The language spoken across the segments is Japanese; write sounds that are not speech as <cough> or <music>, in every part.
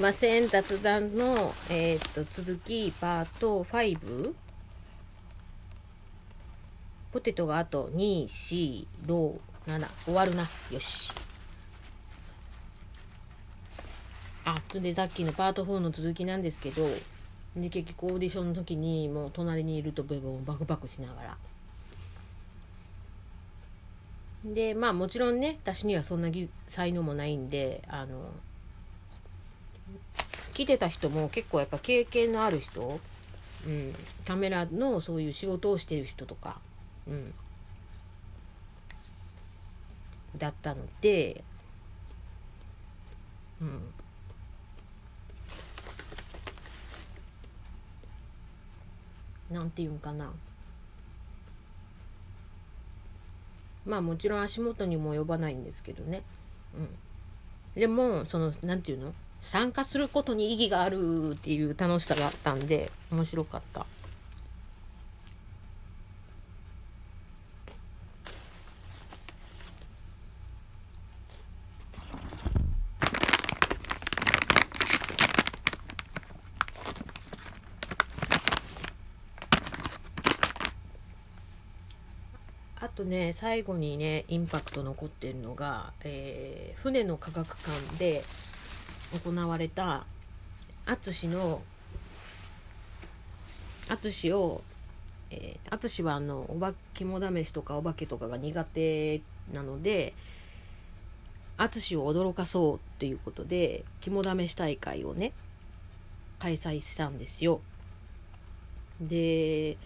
ません。雑談の、えー、と続きパート5ポテトがあと247終わるな。よし。あそれでさっきのパート4の続きなんですけどで結局オーディションの時にもう隣にいるとブブバクバクしながら。でまあもちろんね私にはそんな才能もないんであの来てた人も結構やっぱ経験のある人、うん、カメラのそういう仕事をしてる人とか、うん、だったので、うん、なんていうんかな。まあもちろん足元にも及ばないんですけどね、うん、でもそのなんていうの？参加することに意義があるっていう楽しさがあったんで面白かった。あとね最後にねインパクト残ってるのが、えー、船の科学館で行われた淳の淳を淳、えー、はあのおば肝試しとかお化けとかが苦手なので淳を驚かそうっていうことで肝試し大会をね開催したんですよ。で、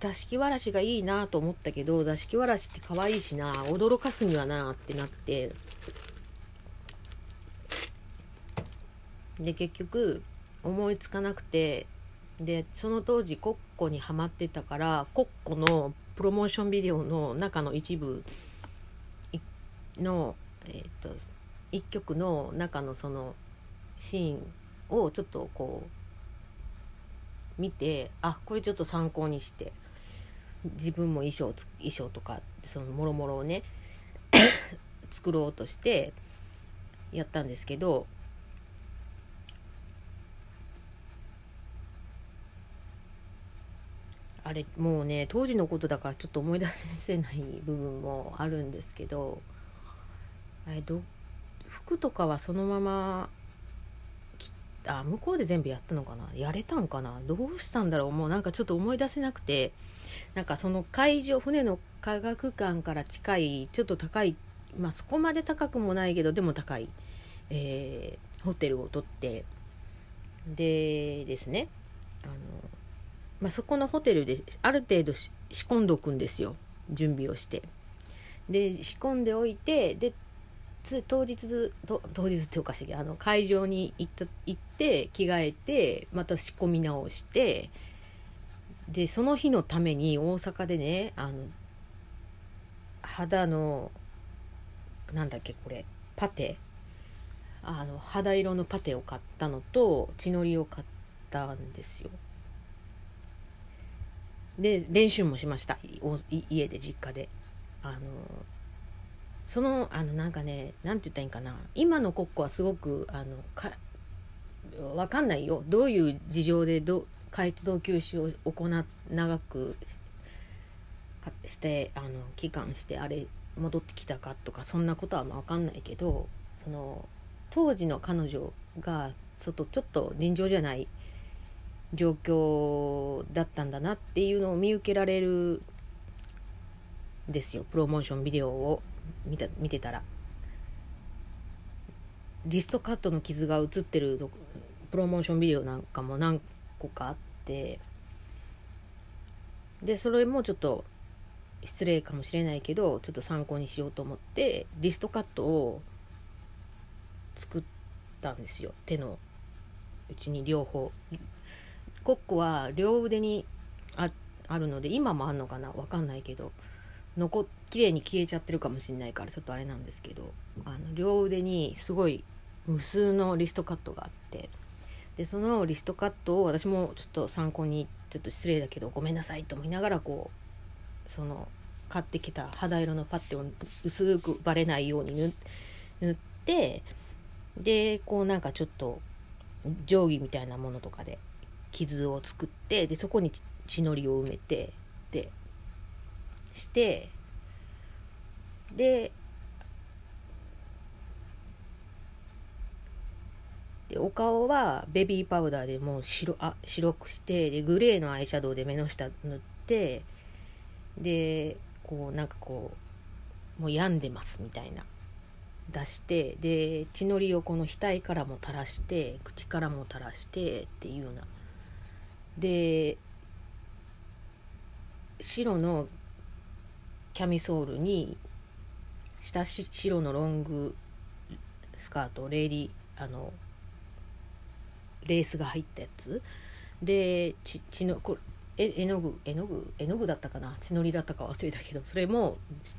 座敷わらしがいいなと思ったけど座敷わらしって可愛いしな驚かすにはなってなって。で結局思いつかなくて。でその当時コッコにハマってたからコッコのプロモーションビデオの中の一部の、えーと、一曲の中のそのシーンをちょっとこう見てあこれちょっと参考にして。自分も衣装衣装とかそのもろもろをね <coughs> 作ろうとしてやったんですけどあれもうね当時のことだからちょっと思い出せない部分もあるんですけどあれど服とかはそのままあ向こうで全部やったのかな？やれたんかな？どうしたんだろう？もうなんかちょっと思い出せなくて。なんかその会場船の科学館から近いちょっと高いまあそこまで高くもないけどでも高い、えー、ホテルを取って。でですね。あの、まあ、そこのホテルである程度仕込んでおくんですよ。準備をして。で仕込んでおいてで当日と当日っておかしいあの会場に行った行って着替えてまた仕込み直してでその日のために大阪でねあの肌のなんだっけこれパテ？あの肌色のパテを買ったのと血のりを買ったんですよ。で練習もしました。家で実家で。あのそのあのなんかね何て言ったらいいんかな。今のコッコはすごくあのか分かんないよ。どういう事情でど活動休止を行っ長くしてあの期間してあれ戻ってきたかとかそんなことはまあ分かんないけどその当時の彼女が外ちょっと尋常じゃない状況だったんだなっていうのを見受けられるですよ。プロモーションビデオを。見た見てたら。リストカットの傷が映ってるプロモーションビデオなんかも何個かあって。でそれもちょっと失礼かもしれないけどちょっと参考にしようと思ってリストカットを作ったんですよ。手のうちに両方。コッコは両腕にああるので今もあんのかな？分かんないけど。残綺麗に消えちゃってるかもしれないからちょっとあれなんですけどあの両腕にすごい無数のリストカットがあってでそのリストカットを私もちょっと参考にちょっと失礼だけどごめんなさいと思いながらこうその買ってきた肌色のパッテを薄くバレないように塗ってでこうなんかちょっと定規みたいなものとかで傷を作ってでそこに血のりを埋めてでしてででお顔はベビーパウダーでもう白あ白くしてでグレーのアイシャドウで目の下塗ってでこうなんかこうもう病んでますみたいな。出してで血のりをこの額からも垂らして口からも垂らしてっていうような。で白のキャミソールに下白のロングスカートレディあのレースが入ったやつ。で血血のこれ絵の具絵の具絵の具だったかな血のりだったか忘れたけどそれも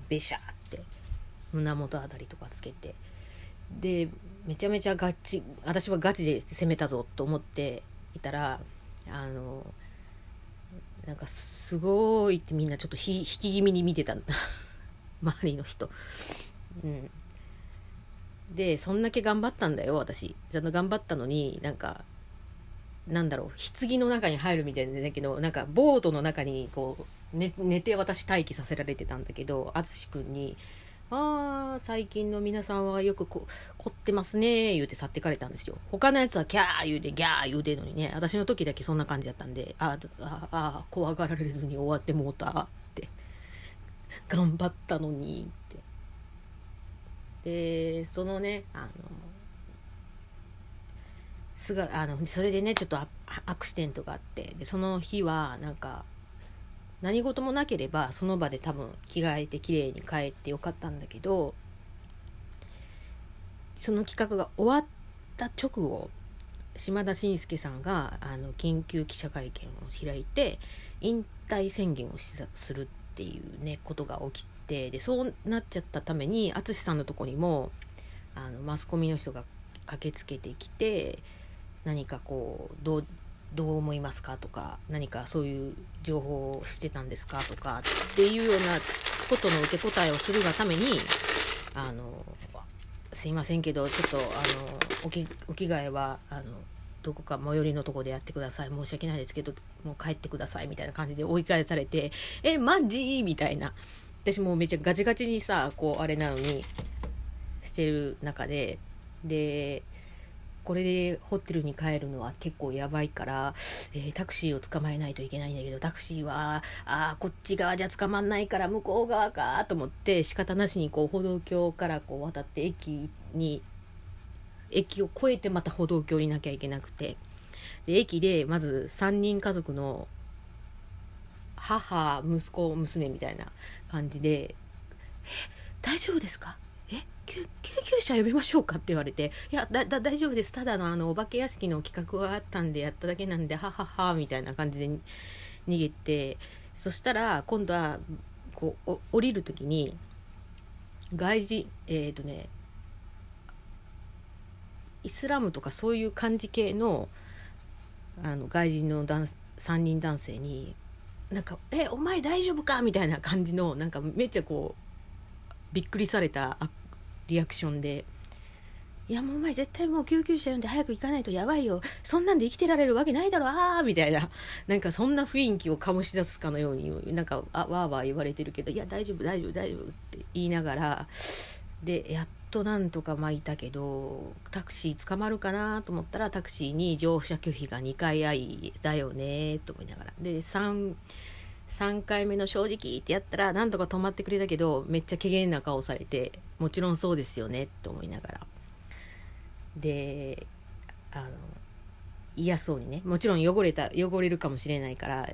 ベシャーって胸元あたりとかつけて。でめちゃめちゃガチ私はガチで攻めたぞと思っていたらあのなんかすごいってみんなちょっと引き気味に見てた。ん <laughs> だ周りの人。うん、でそんだけ頑張ったんだよ私。頑張ったのになんかなんだろう棺の中に入るみたいなんだけどなんかボートの中にこう寝寝て私待機させられてたんだけど淳君に「ああ最近の皆さんはよくこ凝ってますね」言うて去ってかれたんですよ。他のやつはキャー言うてギャー言うてのにね。私の時だけそんな感じだったんで「あああ怖がられずに終わってもうた」<laughs> 頑張ったのにって。でそのねあのすがあのそれでねちょっとアクシデントがあって。でその日はなんか何事もなければその場で多分着替えて綺麗に帰ってよかったんだけどその企画が終わった直後島田紳介さんがあの緊急記者会見を開いて引退宣言をするっていうねことが起きてでそうなっちゃったために淳さんのとこにもあのマスコミの人が駆けつけてきて何かこうどうどう思いますか？とか何かそういう情報をしてたんですか？とかっていうようなことの受け答えをするがためにあのすいませんけどちょっとあのおきお着替えはあのどこか最寄りのとこでやってください。申し訳ないですけどもう帰ってください。みたいな感じで追い返されてえマジ？みたいな。私もうめちゃガチガチにさこうあれなのにしてる中で。でこれでホテルに帰るのは結構やばいから、えー、タクシーを捕まえないといけないんだけど、タクシーは、ああ、こっち側じゃ捕まんないから向こう側かと思って、仕方なしにこう歩道橋からこう渡って駅に、駅を越えてまた歩道橋になきゃいけなくて、で、駅でまず3人家族の母、息子、娘みたいな感じで、え、大丈夫ですか？え救救急車呼びましょうか？って言われて、いや、だ、大丈夫です。ただのあの、お化け屋敷の企画があったんでやっただけなんで、ははは、みたいな感じで逃げて、そしたら、今度は、こう、降りる時に、外人、えっ、ー、とね、イスラムとかそういう感じ系の、あの、外人の3人男性に、なんか、え、お前大丈夫かみたいな感じの、なんかめっちゃこう、びっくりされたリアクションで「いやもうお前絶対もう救急車呼んで早く行かないとやばいよ。そんなんで生きてられるわけないだろああ」みたいな。なんかそんな雰囲気を醸し出すかのようになんかわーわー言われてるけど「いや大丈夫大丈夫大丈夫」って言いながらでやっとなんとか巻いたけどタクシー捕まるかなと思ったらタクシーに乗車拒否が2回あいだよねと思いながら。で3 3回目の正直ってやったらなんとか止まってくれたけどめっちゃ怪げな顔されてもちろんそうですよねと思いながら。であの嫌そうにねもちろん汚れた汚れるかもしれないから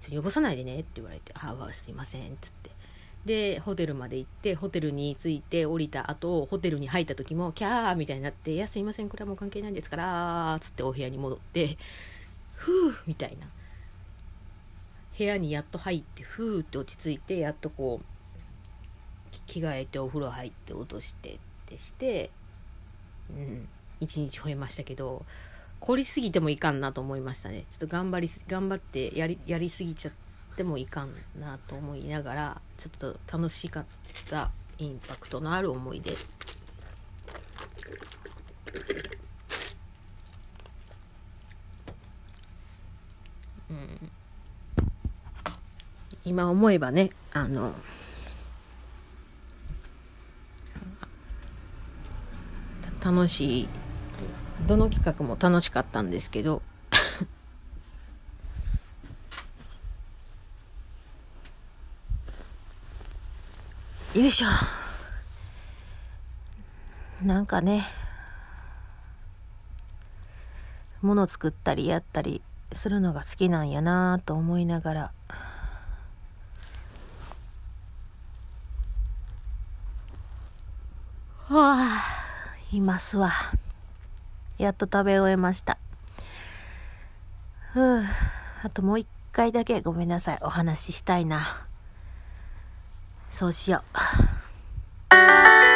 汚さないでねって言われて「ああすいません」っつって。でホテルまで行ってホテルに着いて降りた後ホテルに入った時もキャーみたいになって「いやすいませんこれはもう関係ないんですから」っつってお部屋に戻って「ふう」みたいな。部屋にやっと入ってふーって落ち着いてやっとこう着替えてお風呂入って落としてってしてうん一日吠えましたけど凝りすぎてもいかんなと思いましたね。ちょっと頑張り頑張ってやりやりすぎちゃってもいかんなと思いながらちょっと楽しかったインパクトのある思い出。うん。今思えばねあの楽しいどの企画も楽しかったんですけどよいしょ。なんかね。物作ったりやったりするのが好きなんやなと思いながら。はあいますわ。やっと食べ終えました。ふう。あともう一回だけごめんなさい。お話ししたいな。そうしよう。